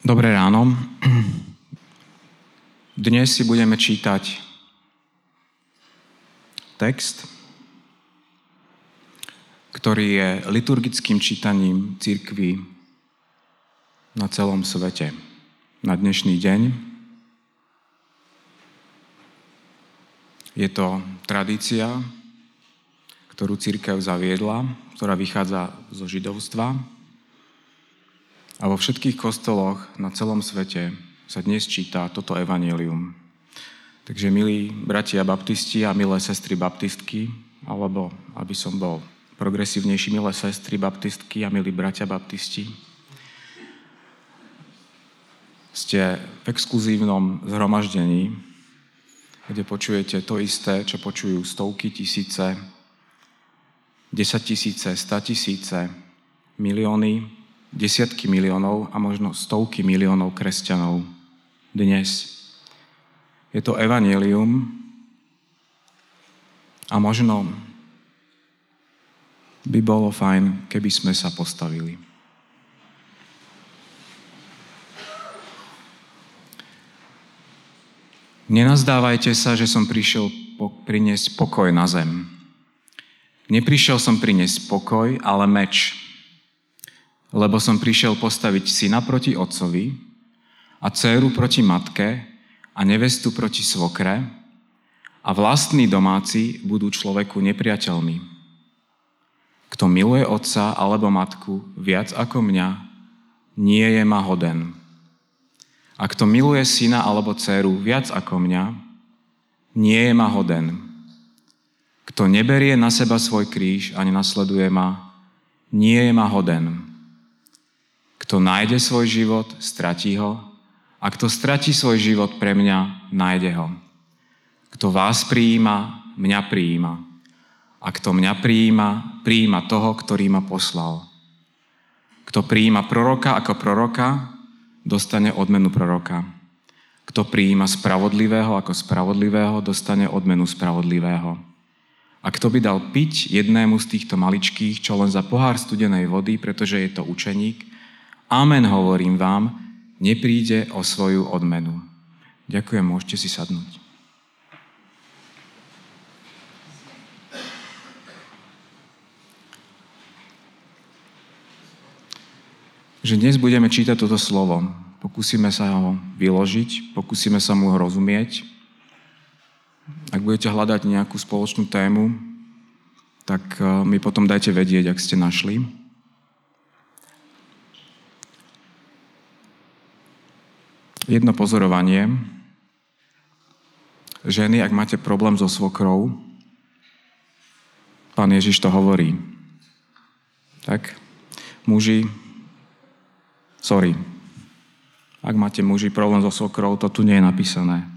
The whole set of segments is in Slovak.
Dobré ráno. Dnes si budeme čítať text, ktorý je liturgickým čítaním církvy na celom svete. Na dnešný deň je to tradícia, ktorú církev zaviedla, ktorá vychádza zo židovstva, a vo všetkých kostoloch na celom svete sa dnes číta toto evanelium. Takže milí bratia baptisti a milé sestry baptistky, alebo aby som bol progresívnejší, milé sestry baptistky a milí bratia baptisti, ste v exkluzívnom zhromaždení, kde počujete to isté, čo počujú stovky tisíce, desať tisíce, sta tisíce, milióny desiatky miliónov a možno stovky miliónov kresťanov dnes. Je to evanelium a možno by bolo fajn, keby sme sa postavili. Nenazdávajte sa, že som prišiel priniesť pokoj na zem. Neprišiel som priniesť pokoj, ale meč lebo som prišiel postaviť syna proti otcovi a dceru proti matke a nevestu proti svokre a vlastní domáci budú človeku nepriateľmi. Kto miluje otca alebo matku viac ako mňa, nie je ma hoden. A kto miluje syna alebo dceru viac ako mňa, nie je ma hoden. Kto neberie na seba svoj kríž a nenasleduje ma, nie je ma hoden. Kto nájde svoj život, stratí ho. A kto stratí svoj život pre mňa, nájde ho. Kto vás prijíma, mňa prijíma. A kto mňa prijíma, prijíma toho, ktorý ma poslal. Kto prijíma proroka ako proroka, dostane odmenu proroka. Kto prijíma spravodlivého ako spravodlivého, dostane odmenu spravodlivého. A kto by dal piť jednému z týchto maličkých, čo len za pohár studenej vody, pretože je to učeník, Amen hovorím vám, nepríde o svoju odmenu. Ďakujem, môžete si sadnúť. Že dnes budeme čítať toto slovo. Pokúsime sa ho vyložiť, pokúsime sa mu rozumieť. Ak budete hľadať nejakú spoločnú tému, tak eh, mi potom dajte vedieť, ak ste našli. Jedno pozorovanie. Ženy, ak máte problém so svokrou, pán Ježiš to hovorí. Tak? Muži, sorry. Ak máte muži problém so svokrou, to tu nie je napísané.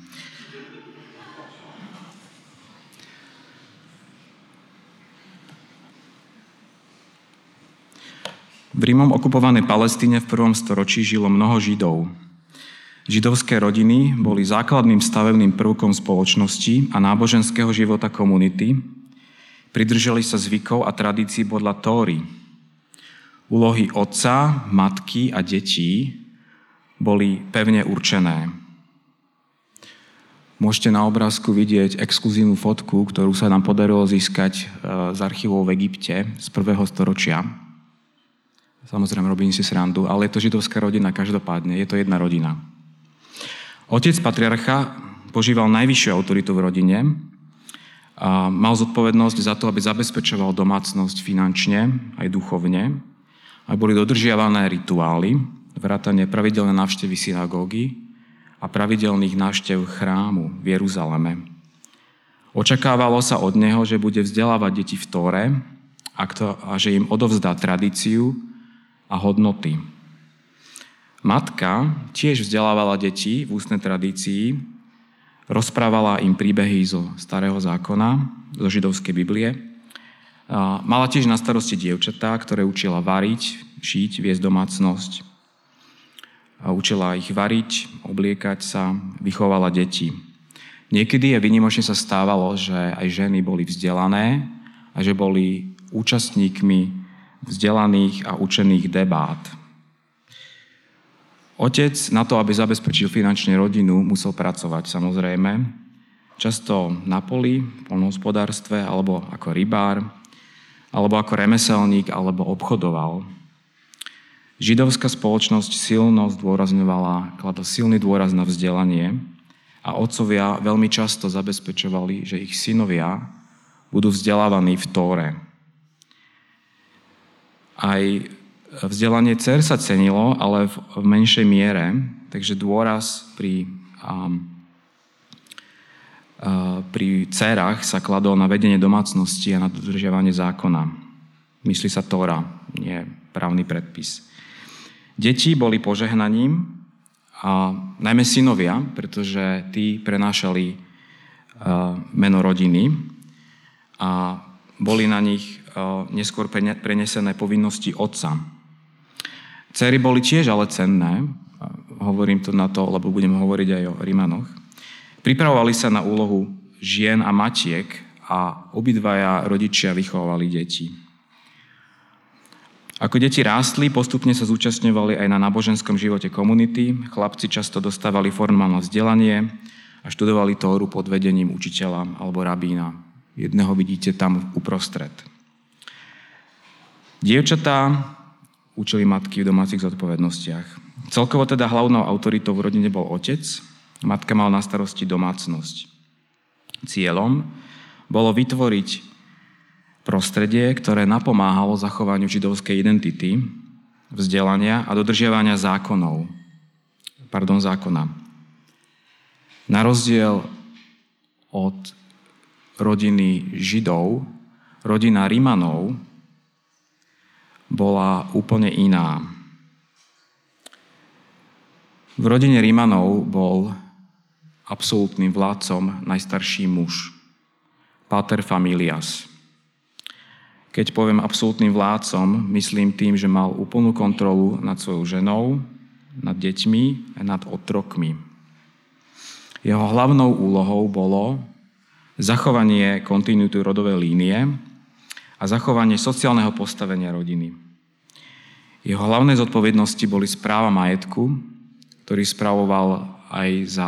V Rímom okupovanej Palestíne v prvom storočí žilo mnoho Židov. Židovské rodiny boli základným stavebným prvkom spoločnosti a náboženského života komunity. Pridržali sa zvykov a tradícií podľa Tóry. Úlohy otca, matky a detí boli pevne určené. Môžete na obrázku vidieť exkluzívnu fotku, ktorú sa nám podarilo získať e, z archívov v Egypte z prvého storočia. Samozrejme, robím si srandu, ale je to židovská rodina každopádne, je to jedna rodina. Otec patriarcha požíval najvyššiu autoritu v rodine, a mal zodpovednosť za to, aby zabezpečoval domácnosť finančne aj duchovne, aby boli dodržiavané rituály, vrátane pravidelné návštevy synagógy a pravidelných návštev chrámu v Jeruzaleme. Očakávalo sa od neho, že bude vzdelávať deti v Tóre a, a že im odovzdá tradíciu a hodnoty, Matka tiež vzdelávala deti v ústnej tradícii, rozprávala im príbehy zo starého zákona, zo židovskej Biblie. Mala tiež na starosti dievčatá, ktoré učila variť, šiť, viesť domácnosť. Učila ich variť, obliekať sa, vychovala deti. Niekedy je vynimočne sa stávalo, že aj ženy boli vzdelané a že boli účastníkmi vzdelaných a učených debát Otec na to, aby zabezpečil finančne rodinu, musel pracovať samozrejme. Často na poli, v polnohospodárstve, alebo ako rybár, alebo ako remeselník, alebo obchodoval. Židovská spoločnosť silno zdôrazňovala, kladla silný dôraz na vzdelanie a otcovia veľmi často zabezpečovali, že ich synovia budú vzdelávaní v Tóre. Aj Vzdelanie dcer sa cenilo, ale v, v menšej miere, takže dôraz pri, um, uh, pri dcerách sa kladol na vedenie domácnosti a na dodržiavanie zákona. Myslí sa Tóra, nie právny predpis. Deti boli požehnaním, a najmä synovia, pretože tí prenášali uh, meno rodiny a boli na nich uh, neskôr prenesené povinnosti otca. Cery boli tiež ale cenné, hovorím to na to, lebo budem hovoriť aj o Rímanoch. Pripravovali sa na úlohu žien a matiek a obidvaja rodičia vychovávali deti. Ako deti rástli, postupne sa zúčastňovali aj na náboženskom živote komunity. Chlapci často dostávali formálne vzdelanie a študovali Tóru pod vedením učiteľa alebo rabína. Jedného vidíte tam uprostred. Dievčatá učili matky v domácich zodpovednostiach. Celkovo teda hlavnou autoritou v rodine bol otec, matka mala na starosti domácnosť. Cieľom bolo vytvoriť prostredie, ktoré napomáhalo zachovaniu židovskej identity, vzdelania a dodržiavania zákonov. Pardon, zákona. Na rozdiel od rodiny Židov, rodina Rimanov bola úplne iná. V rodine Rímanov bol absolútnym vládcom najstarší muž, Pater Familias. Keď poviem absolútnym vládcom, myslím tým, že mal úplnú kontrolu nad svojou ženou, nad deťmi a nad otrokmi. Jeho hlavnou úlohou bolo zachovanie kontinuity rodovej línie a zachovanie sociálneho postavenia rodiny. Jeho hlavné zodpovednosti boli správa majetku, ktorý spravoval aj za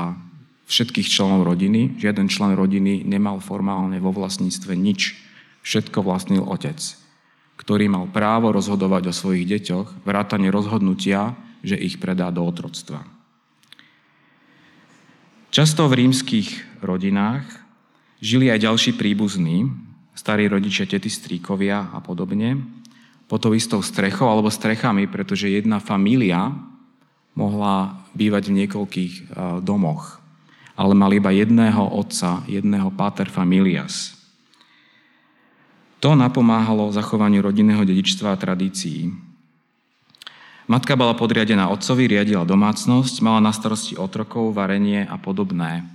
všetkých členov rodiny. Žiaden člen rodiny nemal formálne vo vlastníctve nič. Všetko vlastnil otec, ktorý mal právo rozhodovať o svojich deťoch, vrátane rozhodnutia, že ich predá do otroctva. Často v rímskych rodinách žili aj ďalší príbuzní, starí rodičia, tety, stríkovia a podobne, pod tou istou strechou alebo strechami, pretože jedna família mohla bývať v niekoľkých e, domoch, ale mali iba jedného otca, jedného pater familias. To napomáhalo zachovaniu rodinného dedičstva a tradícií. Matka bola podriadená otcovi, riadila domácnosť, mala na starosti otrokov, varenie a podobné.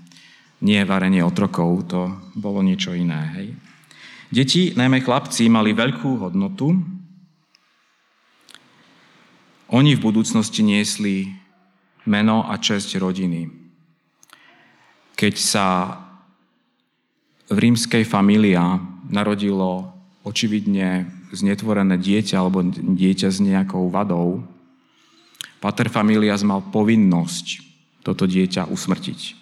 Nie varenie otrokov, to bolo niečo iné. Hej. Deti, najmä chlapci, mali veľkú hodnotu, oni v budúcnosti niesli meno a česť rodiny. Keď sa v rímskej familia narodilo očividne znetvorené dieťa alebo dieťa s nejakou vadou, pater familias mal povinnosť toto dieťa usmrtiť.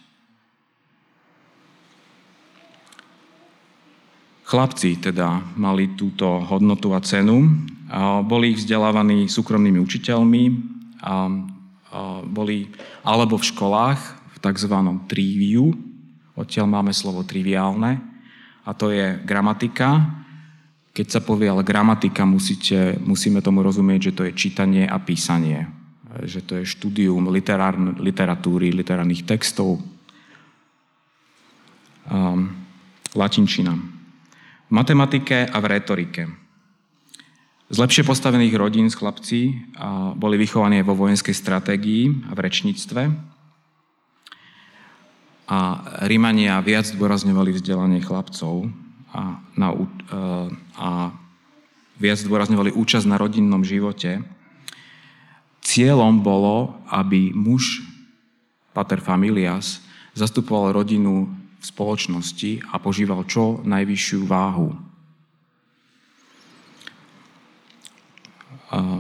Chlapci teda mali túto hodnotu a cenu. Boli vzdelávaní súkromnými učiteľmi, boli alebo v školách, v tzv. triviu, odtiaľ máme slovo triviálne, a to je gramatika. Keď sa povie ale gramatika, musíte, musíme tomu rozumieť, že to je čítanie a písanie. Že to je štúdium literár, literatúry, literárnych textov, um, latinčina v matematike a v retorike. Z lepšie postavených rodín z chlapci boli vychovaní vo vojenskej stratégii a v rečníctve. A Rímania viac zdôrazňovali vzdelanie chlapcov a, na, e, a viac zdôrazňovali účasť na rodinnom živote. Cieľom bolo, aby muž, pater familias, zastupoval rodinu v spoločnosti a požíval čo najvyššiu váhu.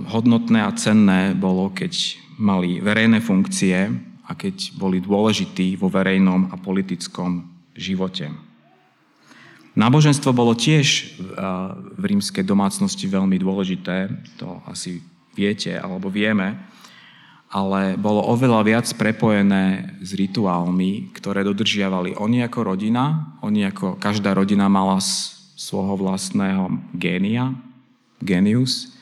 hodnotné a cenné bolo, keď mali verejné funkcie a keď boli dôležití vo verejnom a politickom živote. Náboženstvo bolo tiež v rímskej domácnosti veľmi dôležité, to asi viete alebo vieme, ale bolo oveľa viac prepojené s rituálmi, ktoré dodržiavali oni ako rodina, oni ako každá rodina mala svojho vlastného génia, genius,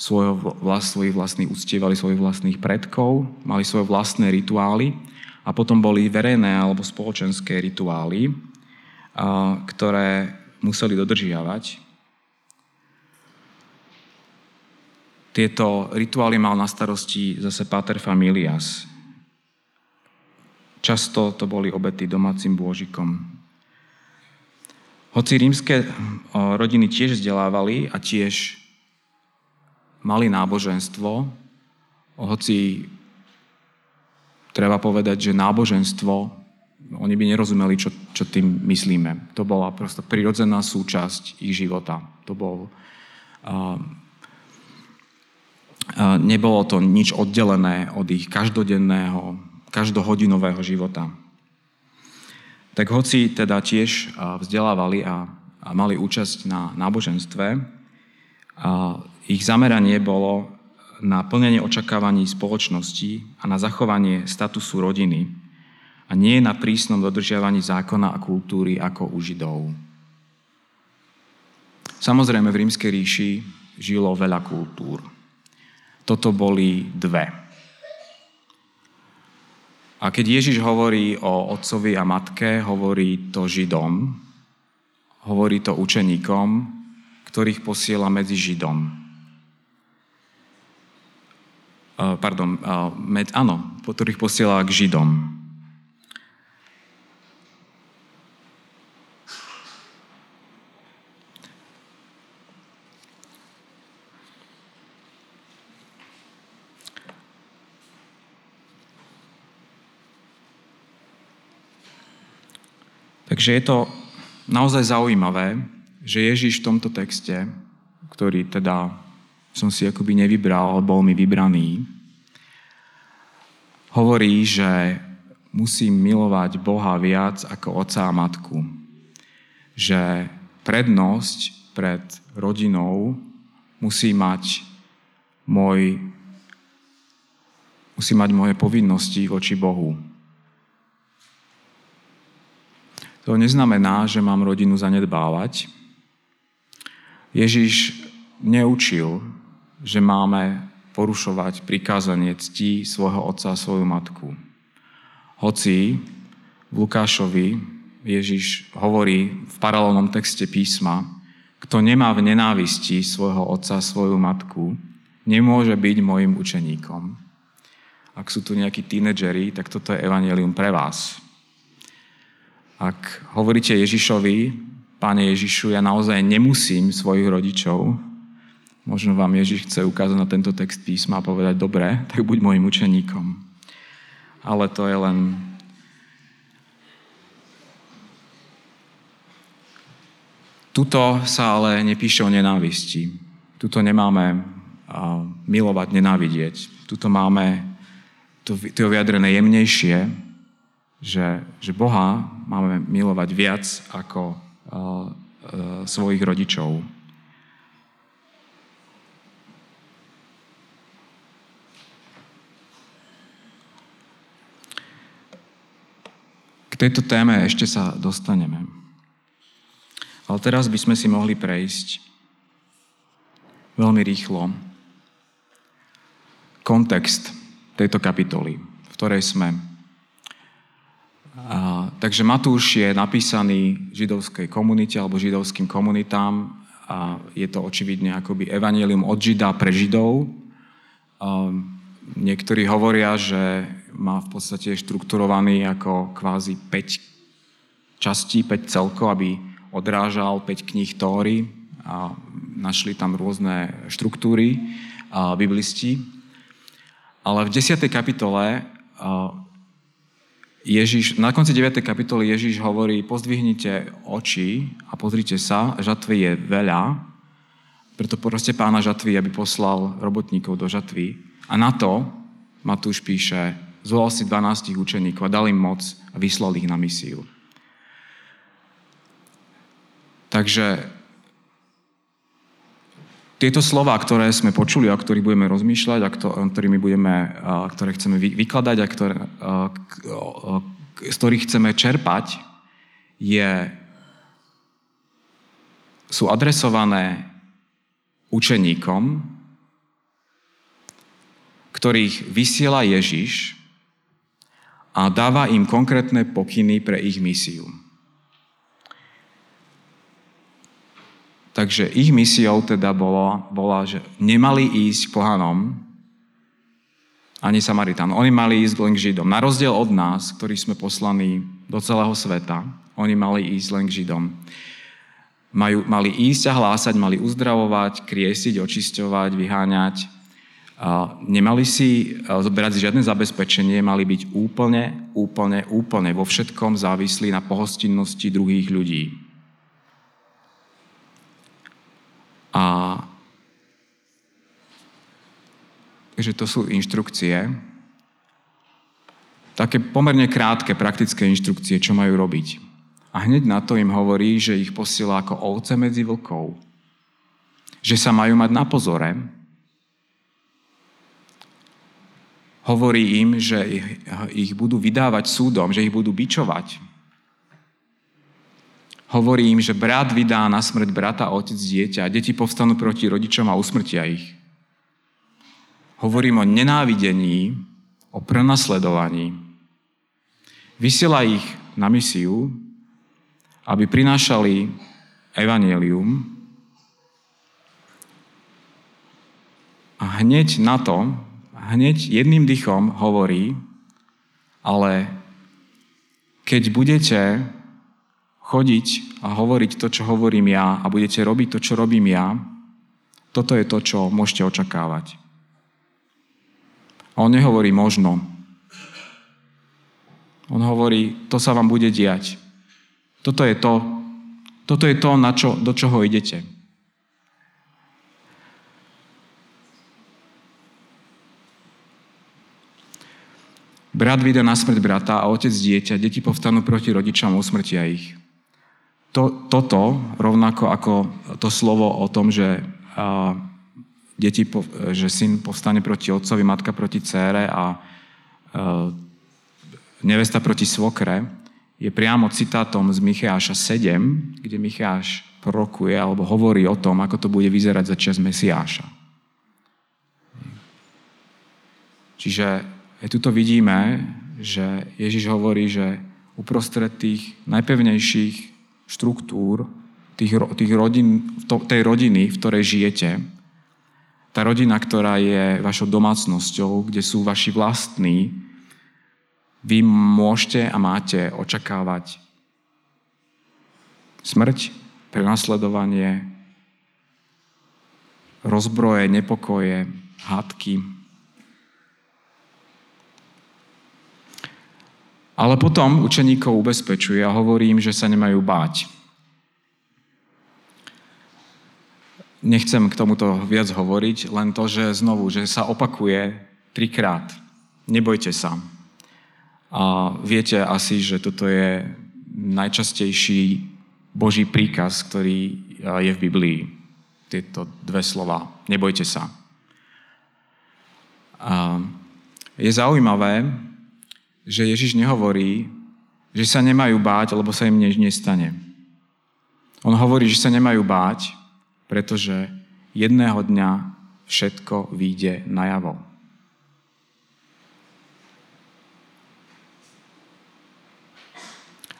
svojho, vlast, svojich vlastných, uctievali svojich vlastných predkov, mali svoje vlastné rituály a potom boli verejné alebo spoločenské rituály, ktoré museli dodržiavať Tieto rituály mal na starosti zase Pater Familias. Často to boli obety domácim bôžikom. Hoci rímske rodiny tiež vzdelávali a tiež mali náboženstvo, hoci treba povedať, že náboženstvo, oni by nerozumeli, čo, čo tým myslíme. To bola prosto prirodzená súčasť ich života. To bol uh, nebolo to nič oddelené od ich každodenného, každohodinového života. Tak hoci teda tiež vzdelávali a, mali účasť na náboženstve, ich zameranie bolo na plnenie očakávaní spoločnosti a na zachovanie statusu rodiny a nie na prísnom dodržiavaní zákona a kultúry ako u Židov. Samozrejme v rímskej ríši žilo veľa kultúr. Toto boli dve. A keď Ježiš hovorí o otcovi a matke, hovorí to Židom, hovorí to učeníkom, ktorých posiela medzi Židom. Pardon, med, áno, ktorých posiela k Židom. Takže je to naozaj zaujímavé, že Ježiš v tomto texte, ktorý teda som si akoby nevybral, bol mi vybraný, hovorí, že musím milovať Boha viac ako otca a matku. Že prednosť pred rodinou musí mať môj musí mať moje povinnosti voči Bohu. To neznamená, že mám rodinu zanedbávať. Ježiš neučil, že máme porušovať prikázanie ctí svojho otca a svoju matku. Hoci v Lukášovi Ježiš hovorí v paralelnom texte písma, kto nemá v nenávisti svojho otca a svoju matku, nemôže byť môjim učeníkom. Ak sú tu nejakí tínedžeri, tak toto je evanelium pre vás. Ak hovoríte Ježišovi, Páne Ježišu, ja naozaj nemusím svojich rodičov, možno vám Ježiš chce ukázať na tento text písma a povedať, dobre, tak buď môjim učeníkom. Ale to je len Tuto sa ale nepíše o nenávisti. Tuto nemáme milovať, nenávidieť. Tuto máme to, to vyjadrené jemnejšie, že, že Boha máme milovať viac ako uh, uh, svojich rodičov. K tejto téme ešte sa dostaneme. Ale teraz by sme si mohli prejsť veľmi rýchlo kontext tejto kapitoly, v ktorej sme a, takže Matúš je napísaný židovskej komunite alebo židovským komunitám a je to očividne akoby evanelium od Žida pre Židov. A, niektorí hovoria, že má v podstate štrukturovaný ako kvázi 5 častí, 5 celkov, aby odrážal 5 kníh Tóry a našli tam rôzne štruktúry a biblisti. Ale v 10. kapitole Ježiš, na konci 9. kapitoly Ježiš hovorí, pozdvihnite oči a pozrite sa, žatvy je veľa, Preto proste pána žatvy, aby poslal robotníkov do žatvy. A na to Matúš píše, zvolal si 12 učeníkov a dal im moc a vyslal ich na misiu. Takže tieto slova, ktoré sme počuli, o ktorých budeme rozmýšľať a ktorými budeme, ktoré chceme vykladať a ktoré, z ktorých chceme čerpať, je, sú adresované učeníkom, ktorých vysiela Ježiš a dáva im konkrétne pokyny pre ich misiu. Takže ich misiou teda bola, bola že nemali ísť k pohanom ani Samaritánom. Oni mali ísť len k Židom. Na rozdiel od nás, ktorí sme poslaní do celého sveta, oni mali ísť len k Židom. Majú, mali ísť a hlásať, mali uzdravovať, kriesiť, očisťovať, vyháňať. Nemali si zoberať si žiadne zabezpečenie, mali byť úplne, úplne, úplne vo všetkom závislí na pohostinnosti druhých ľudí. A že to sú inštrukcie, také pomerne krátke praktické inštrukcie, čo majú robiť. A hneď na to im hovorí, že ich posiela ako ovce medzi vlkov. Že sa majú mať na pozore. Hovorí im, že ich budú vydávať súdom, že ich budú bičovať, Hovorí im, že brat vydá na smrť brata, otec, dieťa deti povstanú proti rodičom a usmrtia ich. Hovorím o nenávidení, o prenasledovaní. Vysiela ich na misiu, aby prinášali evanielium a hneď na to, hneď jedným dychom hovorí, ale keď budete chodiť a hovoriť to, čo hovorím ja a budete robiť to, čo robím ja, toto je to, čo môžete očakávať. A on nehovorí možno. On hovorí, to sa vám bude diať. Toto je to, toto je to, na čo, do čoho idete. Brat vyjde na smrť brata a otec dieťa, deti povstanú proti rodičom usmrtia ich to, toto, rovnako ako to slovo o tom, že, a, deti, že syn povstane proti otcovi, matka proti cére a, a nevesta proti svokre, je priamo citátom z Micháša 7, kde Micháš prorokuje alebo hovorí o tom, ako to bude vyzerať za čas Mesiáša. Čiže aj tuto vidíme, že Ježiš hovorí, že uprostred tých najpevnejších štruktúr tých, tých rodin, tej rodiny, v ktorej žijete. Tá rodina, ktorá je vašou domácnosťou, kde sú vaši vlastní, vy môžete a máte očakávať smrť, prenasledovanie, rozbroje, nepokoje, hádky. Ale potom učeníkov ubezpečuje a hovorí im, že sa nemajú báť. Nechcem k tomuto viac hovoriť, len to, že znovu, že sa opakuje trikrát. Nebojte sa. A viete asi, že toto je najčastejší Boží príkaz, ktorý je v Biblii. Tieto dve slova. Nebojte sa. A je zaujímavé, že Ježiš nehovorí, že sa nemajú báť, lebo sa im nič nestane. On hovorí, že sa nemajú báť, pretože jedného dňa všetko vyjde najavo.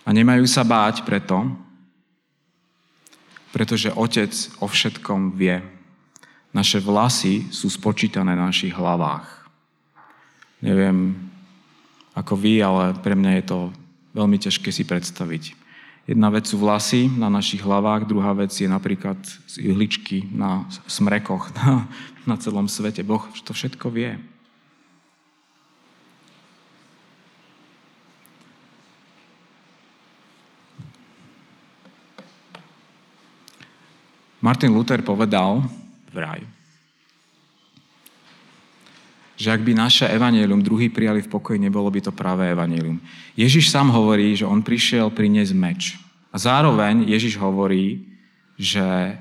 A nemajú sa báť preto, pretože Otec o všetkom vie. Naše vlasy sú spočítané na našich hlavách. Neviem, ako vy, ale pre mňa je to veľmi ťažké si predstaviť. Jedna vec sú vlasy na našich hlavách, druhá vec je napríklad ihličky na smrekoch na, na celom svete. Boh to všetko vie. Martin Luther povedal, vraj. Že ak by naše evanelium druhý prijali v pokoji, nebolo by to práve evanelium. Ježiš sám hovorí, že on prišiel priniesť meč. A zároveň Ježiš hovorí, že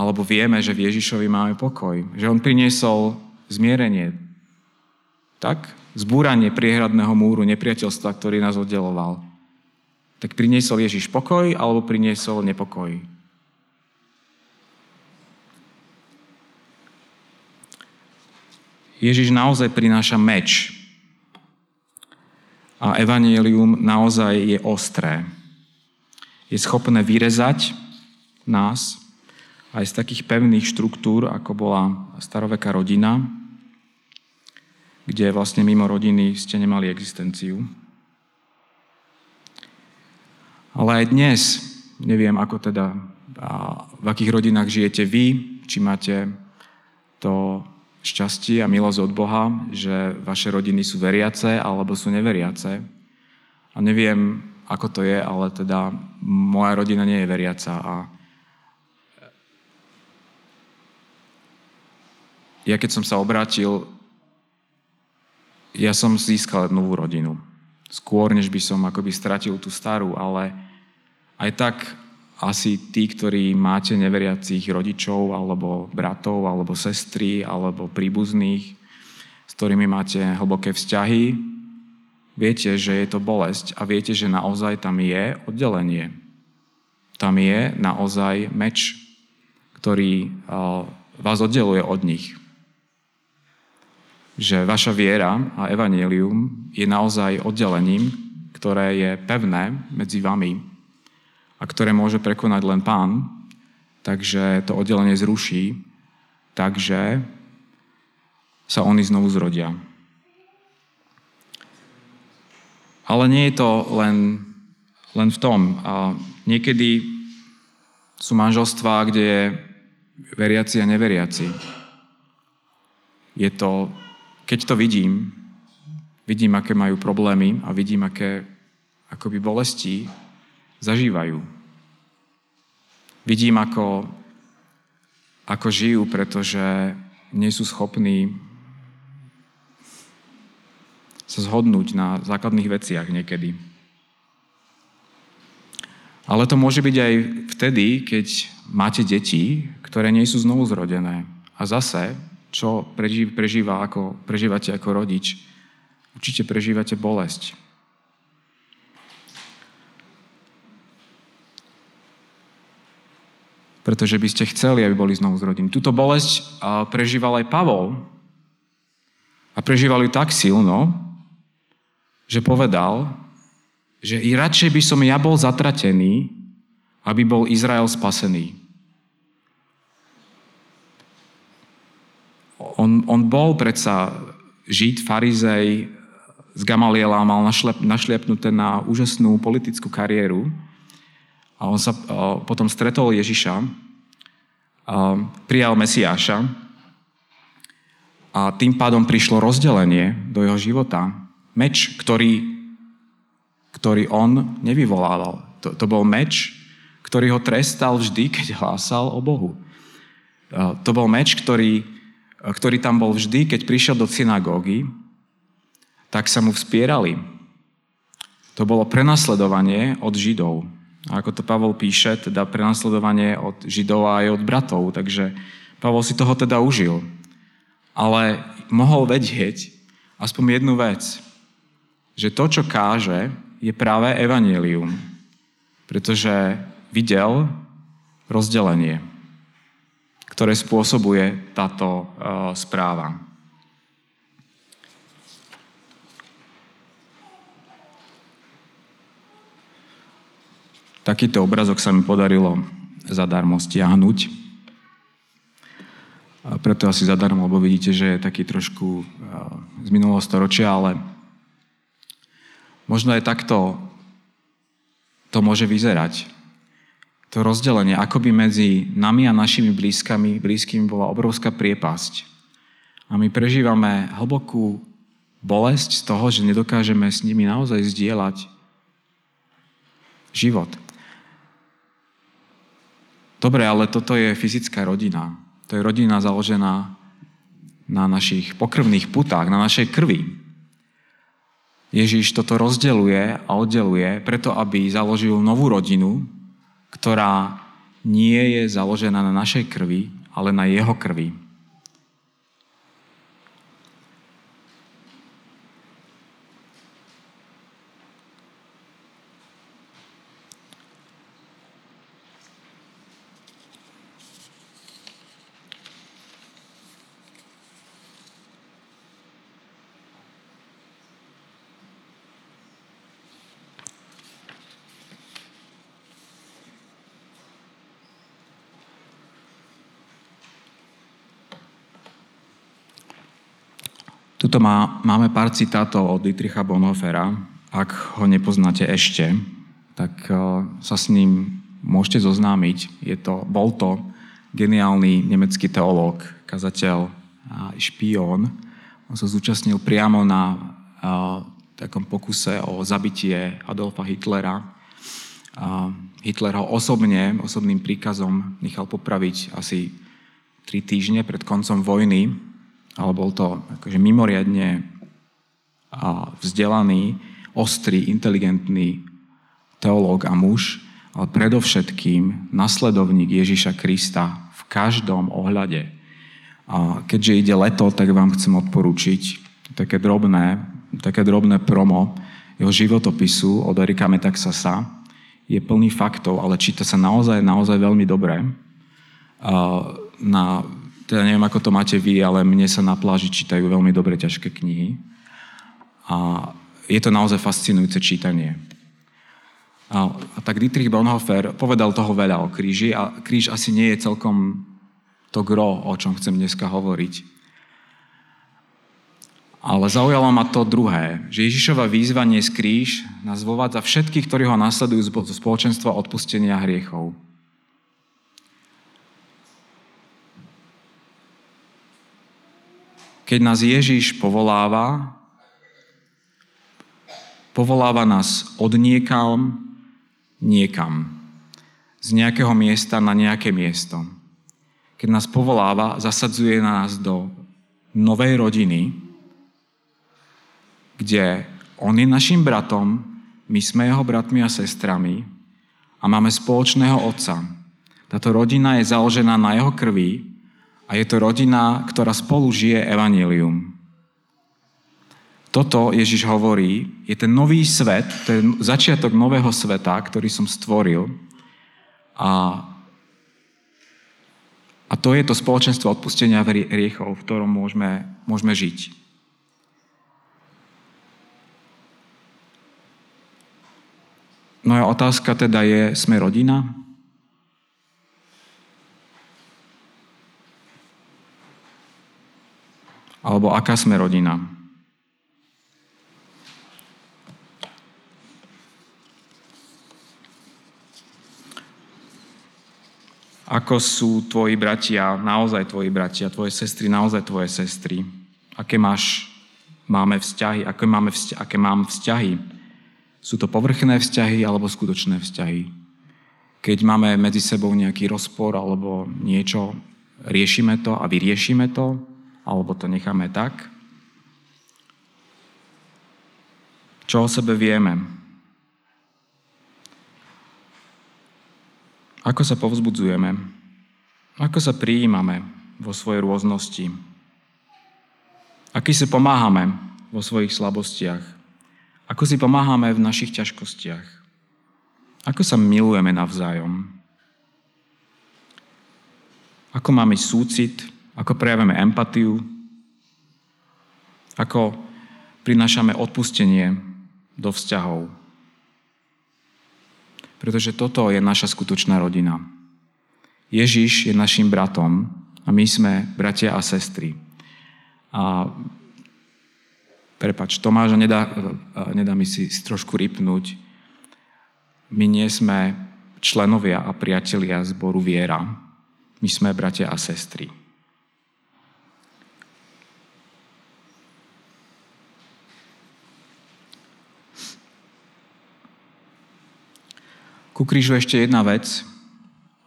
alebo vieme, že v Ježišovi máme pokoj. Že on priniesol zmierenie. Tak? Zbúranie priehradného múru, nepriateľstva, ktorý nás oddeloval. Tak priniesol Ježiš pokoj alebo priniesol nepokoj. Ježiš naozaj prináša meč. A evanielium naozaj je ostré. Je schopné vyrezať nás aj z takých pevných štruktúr, ako bola staroveká rodina, kde vlastne mimo rodiny ste nemali existenciu. Ale aj dnes, neviem ako teda, v akých rodinách žijete vy, či máte to šťastie a milosť od Boha, že vaše rodiny sú veriace alebo sú neveriace. A neviem, ako to je, ale teda moja rodina nie je veriaca a ja keď som sa obrátil, ja som získal novú rodinu. Skôr, než by som akoby stratil tú starú, ale aj tak asi tí, ktorí máte neveriacich rodičov, alebo bratov, alebo sestry, alebo príbuzných, s ktorými máte hlboké vzťahy, viete, že je to bolesť a viete, že naozaj tam je oddelenie. Tam je naozaj meč, ktorý vás oddeluje od nich. Že vaša viera a evanelium je naozaj oddelením, ktoré je pevné medzi vami a ktoré môže prekonať len pán, takže to oddelenie zruší, takže sa oni znovu zrodia. Ale nie je to len, len v tom. A niekedy sú manželstvá, kde je veriaci a neveriaci. Je to, keď to vidím, vidím, aké majú problémy a vidím, aké akoby bolesti zažívajú. Vidím, ako, ako žijú, pretože nie sú schopní sa zhodnúť na základných veciach niekedy. Ale to môže byť aj vtedy, keď máte deti, ktoré nie sú znovu zrodené. A zase, čo prežíva ako, prežívate ako rodič, určite prežívate bolesť. Pretože by ste chceli, aby boli znovu zrodení. Túto bolesť prežíval aj Pavol a prežíval ju tak silno, že povedal, že i radšej by som ja bol zatratený, aby bol Izrael spasený. On, on bol predsa žid, farizej z Gamaliela, mal našlep, našliepnuté na úžasnú politickú kariéru, a on sa potom stretol Ježiša, prijal Mesiáša a tým pádom prišlo rozdelenie do jeho života. Meč, ktorý, ktorý on nevyvolával. To, to bol meč, ktorý ho trestal vždy, keď hlásal o Bohu. To bol meč, ktorý, ktorý tam bol vždy, keď prišiel do synagógy, tak sa mu vspierali. To bolo prenasledovanie od Židov. A ako to Pavol píše, teda prenasledovanie od Židov a aj od bratov. Takže Pavol si toho teda užil. Ale mohol vedieť aspoň jednu vec. Že to, čo káže, je práve evanelium. Pretože videl rozdelenie, ktoré spôsobuje táto uh, správa. Takýto obrazok sa mi podarilo zadarmo stiahnuť. A preto asi zadarmo, lebo vidíte, že je taký trošku z minulého storočia, ale možno aj takto to môže vyzerať. To rozdelenie, akoby medzi nami a našimi blízkami, blízkymi bola obrovská priepasť. A my prežívame hlbokú bolesť z toho, že nedokážeme s nimi naozaj zdieľať život. Dobre, ale toto je fyzická rodina. To je rodina založená na našich pokrvných putách, na našej krvi. Ježiš toto rozdeluje a oddeluje preto, aby založil novú rodinu, ktorá nie je založená na našej krvi, ale na jeho krvi. Tuto má, máme pár citátov od Dietricha Bonhoeffera. Ak ho nepoznáte ešte, tak uh, sa s ním môžete zoznámiť. Je to, bol to geniálny nemecký teológ, kazateľ a špión. On sa zúčastnil priamo na uh, takom pokuse o zabitie Adolfa Hitlera. Uh, Hitler ho osobne, osobným príkazom nechal popraviť asi tri týždne pred koncom vojny ale bol to akože mimoriadne vzdelaný, ostrý, inteligentný teológ a muž, ale predovšetkým nasledovník Ježiša Krista v každom ohľade. A keďže ide leto, tak vám chcem odporúčiť také drobné, také drobné promo jeho životopisu od Erika Metaxasa. Je plný faktov, ale číta sa naozaj, naozaj veľmi dobre. Na teda neviem, ako to máte vy, ale mne sa na pláži čítajú veľmi dobre ťažké knihy. A je to naozaj fascinujúce čítanie. A, a tak Dietrich Bonhoeffer povedal toho veľa o kríži a kríž asi nie je celkom to gro, o čom chcem dneska hovoriť. Ale zaujalo ma to druhé, že Ježišova výzva nie kríž nás vovádza všetkých, ktorí ho nasledujú z spoločenstva odpustenia hriechov. Keď nás Ježíš povoláva, povoláva nás od niekam niekam. Z nejakého miesta na nejaké miesto. Keď nás povoláva, zasadzuje nás do novej rodiny, kde on je našim bratom, my sme jeho bratmi a sestrami a máme spoločného otca. Táto rodina je založená na jeho krvi a je to rodina, ktorá spolu žije evanílium. Toto Ježiš hovorí, je ten nový svet, to je začiatok nového sveta, ktorý som stvoril. A, a to je to spoločenstvo odpustenia riechov, v ktorom môžeme, môžeme žiť. Moja otázka teda je, sme rodina? Alebo aká sme rodina? Ako sú tvoji bratia, naozaj tvoji bratia, tvoje sestry, naozaj tvoje sestry? Aké máš, máme vzťahy, aké, máme vzťahy, aké mám vzťahy? Sú to povrchné vzťahy alebo skutočné vzťahy? Keď máme medzi sebou nejaký rozpor alebo niečo, riešime to a vyriešime to, alebo to necháme tak? Čo o sebe vieme? Ako sa povzbudzujeme? Ako sa prijímame vo svojej rôznosti? Aký si pomáhame vo svojich slabostiach? Ako si pomáhame v našich ťažkostiach? Ako sa milujeme navzájom? Ako máme súcit ako prejavujeme empatiu, ako prinášame odpustenie do vzťahov. Pretože toto je naša skutočná rodina. Ježiš je našim bratom a my sme bratia a sestry. A prepač, Tomáš, nedá, nedá mi si trošku rypnúť. My nie sme členovia a priatelia zboru Viera. My sme bratia a sestry. Ku krížu ešte jedna vec,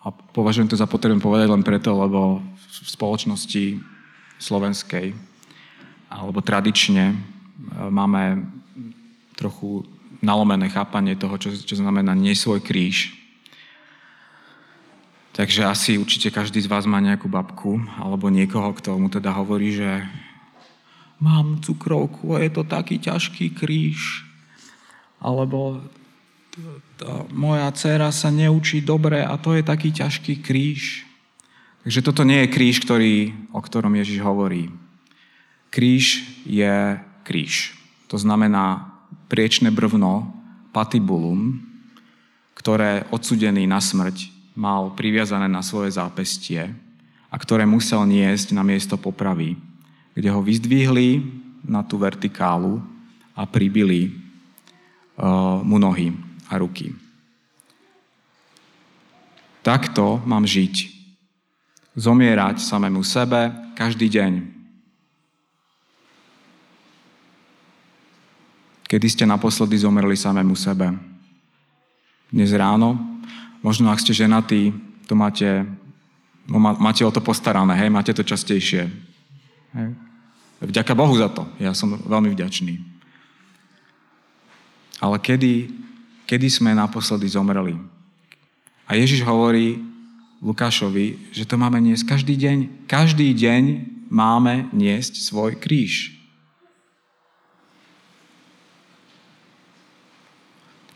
a považujem to za potrebné povedať len preto, lebo v spoločnosti slovenskej alebo tradične e, máme trochu nalomené chápanie toho, čo, čo znamená nie svoj kríž. Takže asi určite každý z vás má nejakú babku alebo niekoho, kto mu teda hovorí, že mám cukrovku je to taký ťažký kríž. Alebo moja dcera sa neučí dobre a to je taký ťažký kríž. Takže toto nie je kríž, ktorý, o ktorom Ježiš hovorí. Kríž je kríž. To znamená priečné brvno, patibulum, ktoré odsudený na smrť mal priviazané na svoje zápestie a ktoré musel niesť na miesto popravy, kde ho vyzdvihli na tú vertikálu a pribili uh, mu nohy a ruky. Takto mám žiť. Zomierať samému sebe každý deň. Kedy ste naposledy zomreli samému sebe? Dnes ráno? Možno ak ste ženatí, to máte, no, máte o to postarané, hej, máte to častejšie. Hej. Vďaka Bohu za to. Ja som veľmi vďačný. Ale kedy kedy sme naposledy zomreli. A Ježiš hovorí Lukášovi, že to máme niesť každý deň. Každý deň máme niesť svoj kríž.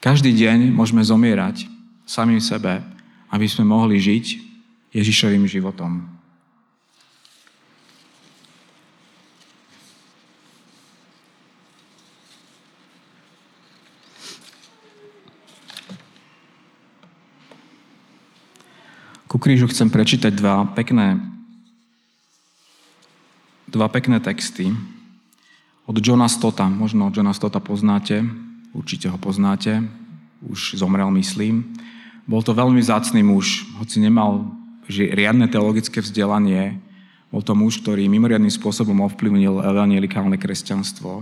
Každý deň môžeme zomierať samým sebe, aby sme mohli žiť Ježišovým životom. Ku krížu chcem prečítať dva pekné, dva pekné texty od Johna Stota. Možno Johna Stota poznáte, určite ho poznáte, už zomrel, myslím. Bol to veľmi zácný muž, hoci nemal riadne teologické vzdelanie, bol to muž, ktorý mimoriadným spôsobom ovplyvnil evangelikálne kresťanstvo,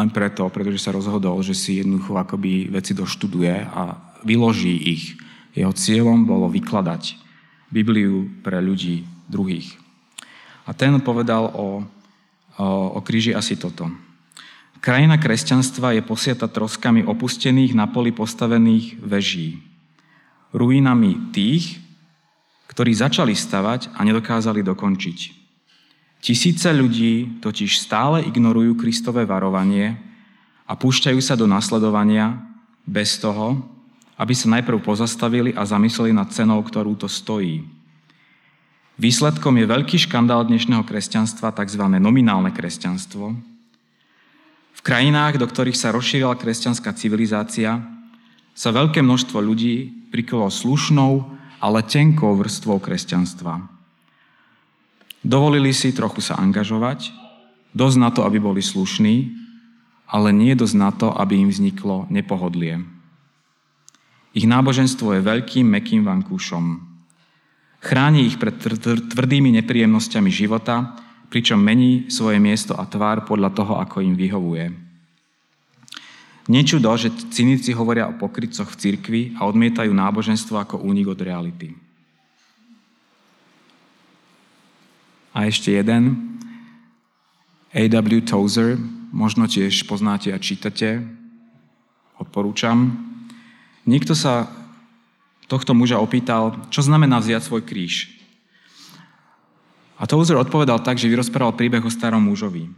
len preto, pretože sa rozhodol, že si jednoducho akoby veci doštuduje a vyloží ich. Jeho cieľom bolo vykladať Bibliu pre ľudí druhých. A ten povedal o, o, o kríži asi toto. Krajina kresťanstva je posiata troskami opustených na poli postavených veží. Ruinami tých, ktorí začali stavať a nedokázali dokončiť. Tisíce ľudí totiž stále ignorujú Kristové varovanie a púšťajú sa do nasledovania bez toho, aby sa najprv pozastavili a zamysleli nad cenou, ktorú to stojí. Výsledkom je veľký škandál dnešného kresťanstva, tzv. nominálne kresťanstvo. V krajinách, do ktorých sa rozšírila kresťanská civilizácia, sa veľké množstvo ľudí prikolo slušnou, ale tenkou vrstvou kresťanstva. Dovolili si trochu sa angažovať, dosť na to, aby boli slušní, ale nie dosť na to, aby im vzniklo nepohodlie. Ich náboženstvo je veľkým, mekým vankúšom. Chráni ich pred tvrdými nepríjemnosťami života, pričom mení svoje miesto a tvár podľa toho, ako im vyhovuje. Nečudo, že cynici hovoria o pokrycoch v cirkvi a odmietajú náboženstvo ako únik od reality. A ešte jeden. A.W. Tozer, možno tiež poznáte a čítate, odporúčam. Niekto sa tohto muža opýtal, čo znamená vziať svoj kríž. A Tozer odpovedal tak, že vyrozprával príbeh o starom mužovi.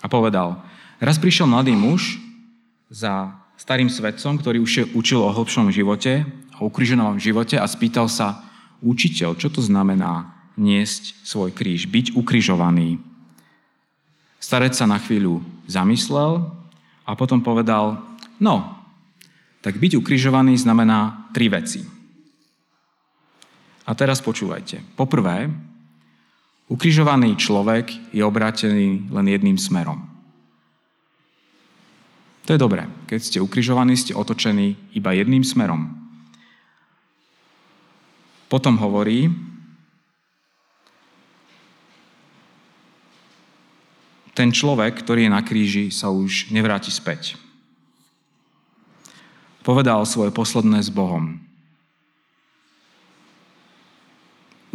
A povedal, raz prišiel mladý muž za starým svetcom, ktorý už učil o hlbšom živote, o ukrižovanom živote a spýtal sa, učiteľ, čo to znamená niesť svoj kríž, byť ukrižovaný. Starec sa na chvíľu zamyslel a potom povedal, no, tak byť ukrižovaný znamená tri veci. A teraz počúvajte. Poprvé, ukrižovaný človek je obrátený len jedným smerom. To je dobré. Keď ste ukrižovaní, ste otočení iba jedným smerom. Potom hovorí, ten človek, ktorý je na kríži, sa už nevráti späť povedal svoje posledné s Bohom.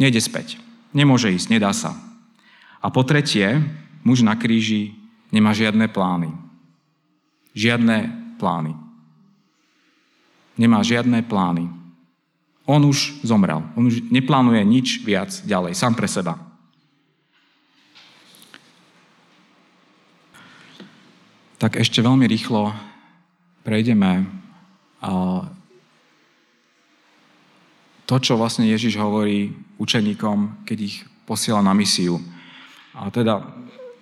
Nejde späť. Nemôže ísť, nedá sa. A po tretie, muž na kríži nemá žiadne plány. Žiadne plány. Nemá žiadne plány. On už zomrel. On už neplánuje nič viac ďalej, sám pre seba. Tak ešte veľmi rýchlo prejdeme to, čo vlastne Ježiš hovorí učeníkom, keď ich posiela na misiu. A teda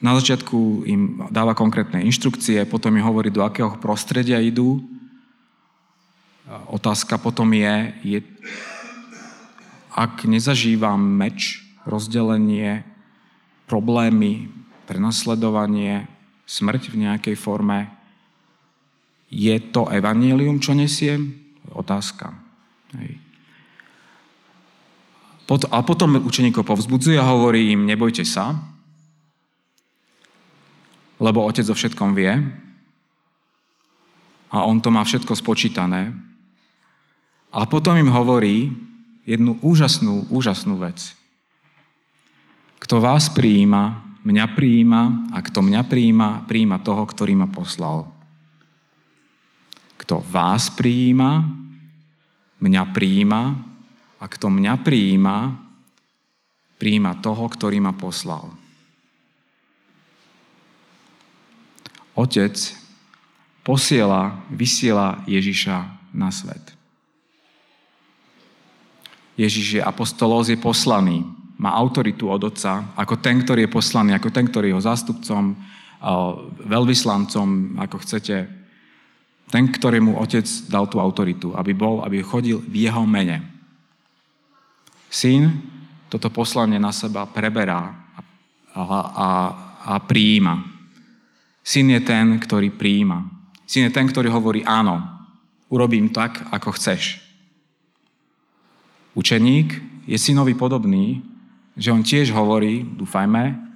na začiatku im dáva konkrétne inštrukcie, potom im hovorí, do akého prostredia idú. Otázka potom je, je ak nezažívam meč, rozdelenie, problémy, prenasledovanie, smrť v nejakej forme, je to evanílium, čo nesiem? Otázka. Hej. A potom učeníkov povzbudzuje a hovorí im, nebojte sa, lebo Otec o všetkom vie a On to má všetko spočítané. A potom im hovorí jednu úžasnú, úžasnú vec. Kto vás prijíma, mňa prijíma a kto mňa prijíma, prijíma toho, ktorý ma poslal. Kto vás prijíma, mňa prijíma a kto mňa prijíma, prijíma toho, ktorý ma poslal. Otec posiela, vysiela Ježiša na svet. Ježiš je apostolos, je poslaný, má autoritu od Otca, ako ten, ktorý je poslaný, ako ten, ktorý je jeho zástupcom, veľvyslancom, ako chcete, ten, ktorému Otec dal tú autoritu, aby bol, aby chodil v jeho mene. Syn toto poslanie na seba preberá a, a, a prijíma. Syn je ten, ktorý prijíma. Syn je ten, ktorý hovorí áno, urobím tak, ako chceš. Učeník je synovi podobný, že on tiež hovorí, dúfajme,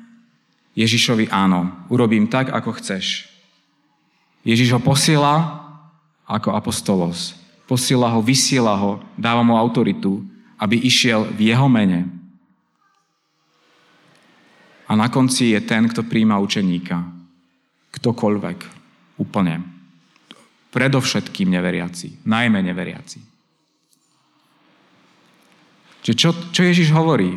Ježišovi áno, urobím tak, ako chceš. Ježiš ho posiela ako apostolos. Posiela ho, vysiela ho, dáva mu autoritu, aby išiel v jeho mene. A na konci je ten, kto príjma učeníka. Ktokoľvek. Úplne. Predovšetkým neveriaci. Najmä neveriaci. Čiže čo, čo Ježiš hovorí?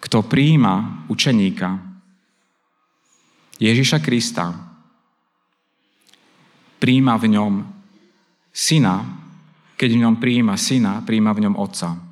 Kto príjma učeníka Ježiša Krista, príjma v ňom syna, keď v ňom prijíma syna, prijíma v ňom otca.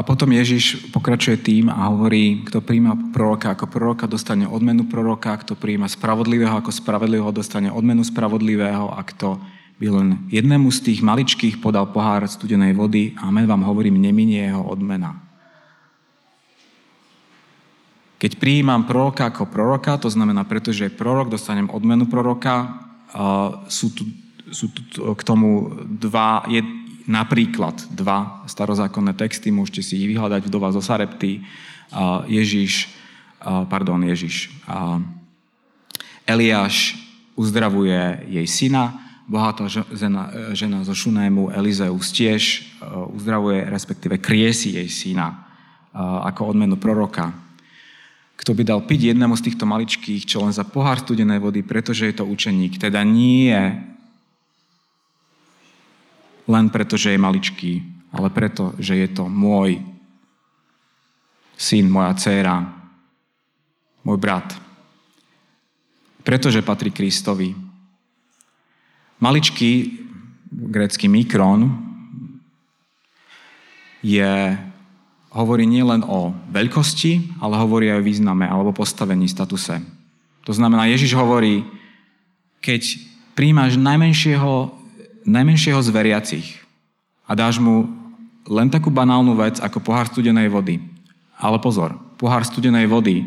A potom Ježiš pokračuje tým a hovorí, kto príjma proroka ako proroka, dostane odmenu proroka, kto príjma spravodlivého ako spravodlivého, dostane odmenu spravodlivého a kto by len jednému z tých maličkých podal pohár studenej vody, amen vám hovorím, neminie jeho odmena. Keď prijímam proroka ako proroka, to znamená, pretože je prorok, dostanem odmenu proroka, sú tu, sú tu k tomu dva, napríklad dva starozákonné texty, môžete si ich vyhľadať, vdova zo Sarepty, Ježiš, pardon, Ježiš, Eliáš uzdravuje jej syna, bohatá žena, žena zo Šunému, Elizeus tiež uzdravuje, respektíve kriesi jej syna ako odmenu proroka. Kto by dal piť jednému z týchto maličkých, čo len za pohár studenej vody, pretože je to učeník, teda nie len preto, že je maličký, ale preto, že je to môj syn, moja dcéra, môj brat. Pretože patrí Kristovi. Maličký grécky mikron je, hovorí nielen o veľkosti, ale hovorí aj o význame alebo postavení, statuse. To znamená, Ježiš hovorí, keď príjmaš najmenšieho najmenšieho z veriacich a dáš mu len takú banálnu vec ako pohár studenej vody. Ale pozor, pohár studenej vody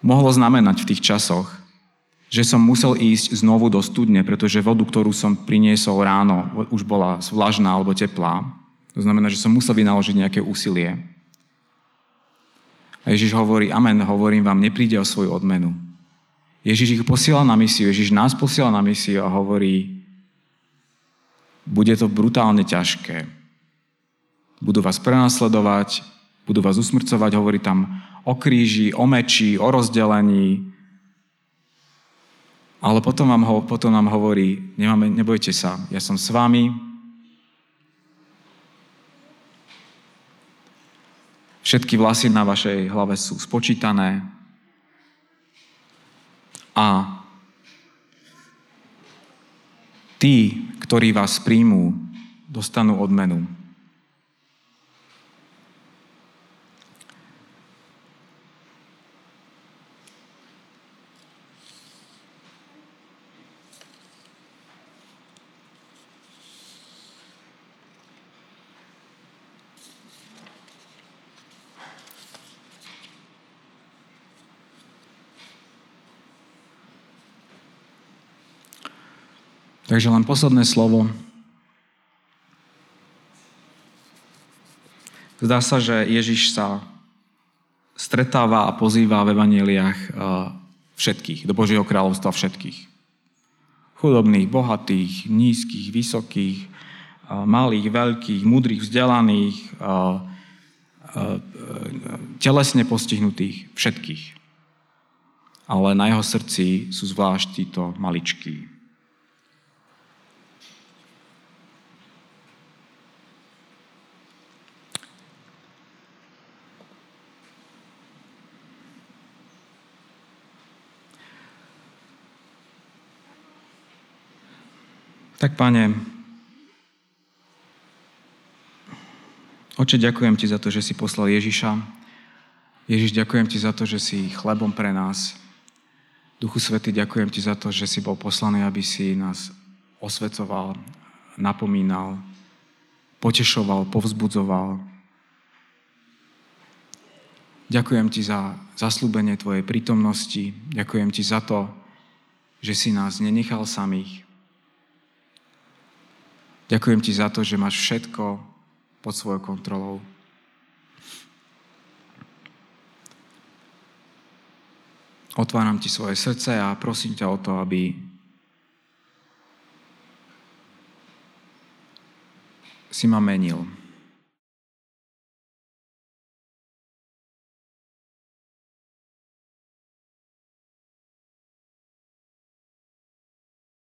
mohlo znamenať v tých časoch, že som musel ísť znovu do studne, pretože vodu, ktorú som priniesol ráno, už bola vlažná alebo teplá. To znamená, že som musel vynaložiť nejaké úsilie. A Ježiš hovorí, amen, hovorím vám, nepríde o svoju odmenu. Ježiš ich posiela na misiu, Ježiš nás posiela na misiu a hovorí, bude to brutálne ťažké. Budú vás prenasledovať, budú vás usmrcovať, hovorí tam o kríži, o meči, o rozdelení. Ale potom, vám ho, potom nám hovorí, nemáme, nebojte sa, ja som s vami, Všetky vlasy na vašej hlave sú spočítané. A tí, ktorí vás príjmú, dostanú odmenu. Takže len posledné slovo. Zdá sa, že Ježiš sa stretáva a pozýva v evaneliách eh, všetkých, do Božieho kráľovstva všetkých. Chudobných, bohatých, nízkych, vysokých, eh, malých, veľkých, mudrých, vzdelaných, eh, telesne postihnutých, všetkých. Ale na jeho srdci sú zvlášť títo maličkí. Tak, Pane, Oče, ďakujem Ti za to, že si poslal Ježiša. Ježiš, ďakujem Ti za to, že si chlebom pre nás. Duchu Svety, ďakujem Ti za to, že si bol poslaný, aby si nás osvecoval, napomínal, potešoval, povzbudzoval. Ďakujem Ti za zaslúbenie Tvojej prítomnosti. Ďakujem Ti za to, že si nás nenechal samých, Ďakujem ti za to, že máš všetko pod svojou kontrolou. Otváram ti svoje srdce a prosím ťa o to, aby si ma menil.